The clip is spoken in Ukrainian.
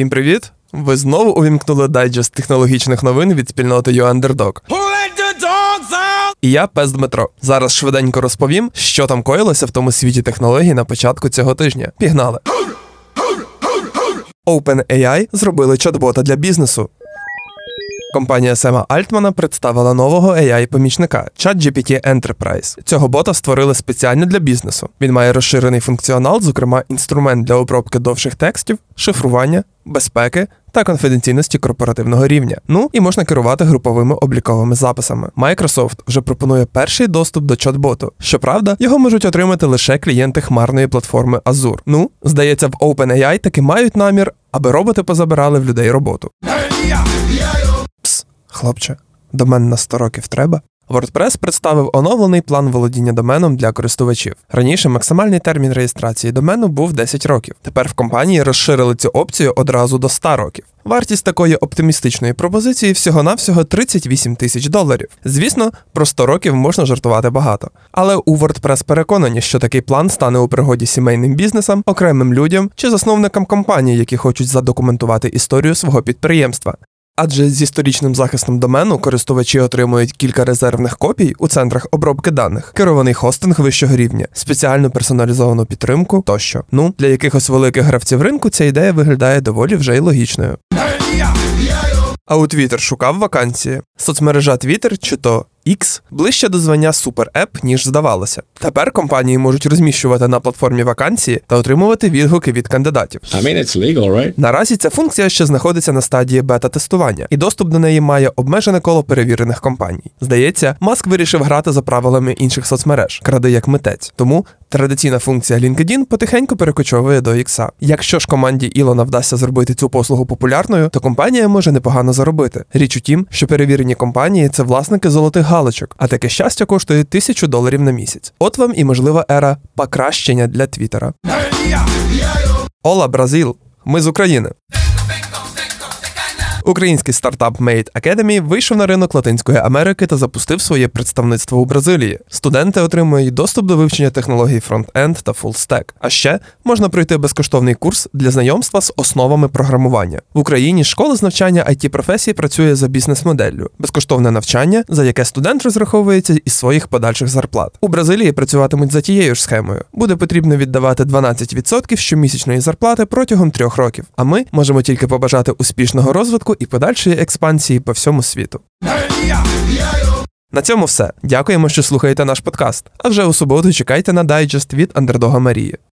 Усім привіт! Ви знову увімкнули дайджест технологічних новин від спільноти YouUnderdog. І я Пес Дмитро. Зараз швиденько розповім, що там коїлося в тому світі технологій на початку цього тижня. Пігнали! OpenAI зробили чат-бота для бізнесу. Компанія Сема Альтмана представила нового AI-помічника ChatGPT Enterprise. Цього бота створили спеціально для бізнесу. Він має розширений функціонал, зокрема інструмент для обробки довших текстів, шифрування, безпеки та конфіденційності корпоративного рівня. Ну і можна керувати груповими обліковими записами. Microsoft вже пропонує перший доступ до чат-боту. Щоправда, його можуть отримати лише клієнти хмарної платформи Azure. Ну, здається, в OpenAI таки мають намір, аби роботи позабирали в людей роботу. Пс, хлопче, до мене на 100 років треба. WordPress представив оновлений план володіння доменом для користувачів. Раніше максимальний термін реєстрації домену був 10 років. Тепер в компанії розширили цю опцію одразу до 100 років. Вартість такої оптимістичної пропозиції всього-навсього 38 тисяч доларів. Звісно, про 100 років можна жартувати багато. Але у WordPress переконані, що такий план стане у пригоді сімейним бізнесам, окремим людям чи засновникам компаній, які хочуть задокументувати історію свого підприємства. Адже з історичним захистом домену користувачі отримують кілька резервних копій у центрах обробки даних, керований хостинг вищого рівня, спеціальну персоналізовану підтримку тощо. Ну, для якихось великих гравців ринку ця ідея виглядає доволі вже й логічною. А у Twitter шукав вакансії. Соцмережа Twitter чи то X ближче до звання супер-еп, ніж здавалося. Тепер компанії можуть розміщувати на платформі вакансії та отримувати відгуки від кандидатів. I mean, it's legal, right? Наразі ця функція ще знаходиться на стадії бета-тестування, і доступ до неї має обмежене коло перевірених компаній. Здається, Маск вирішив грати за правилами інших соцмереж, кради як митець. Тому традиційна функція LinkedIn потихеньку перекочовує до X. Якщо ж команді Ілона вдасться зробити цю послугу популярною, то компанія може непогано заробити. Річ у тім, що перевірені компанії це власники золотих галочок, а таке щастя коштує тисячу доларів на місяць. От вам і можлива ера покращення для Твіттера. Ола Бразил. Ми з України. Український стартап Made Academy вийшов на ринок Латинської Америки та запустив своє представництво у Бразилії. Студенти отримують доступ до вивчення технологій фронт-енд та фулстек. А ще можна пройти безкоштовний курс для знайомства з основами програмування. В Україні школа з навчання IT професій працює за бізнес-моделлю, безкоштовне навчання, за яке студент розраховується із своїх подальших зарплат. У Бразилії працюватимуть за тією ж схемою. Буде потрібно віддавати 12% щомісячної зарплати протягом трьох років. А ми можемо тільки побажати успішного розвитку і подальшої експансії по всьому світу. На цьому все. Дякуємо, що слухаєте наш подкаст. А вже у суботу чекайте на дайджест від Андердога Марії.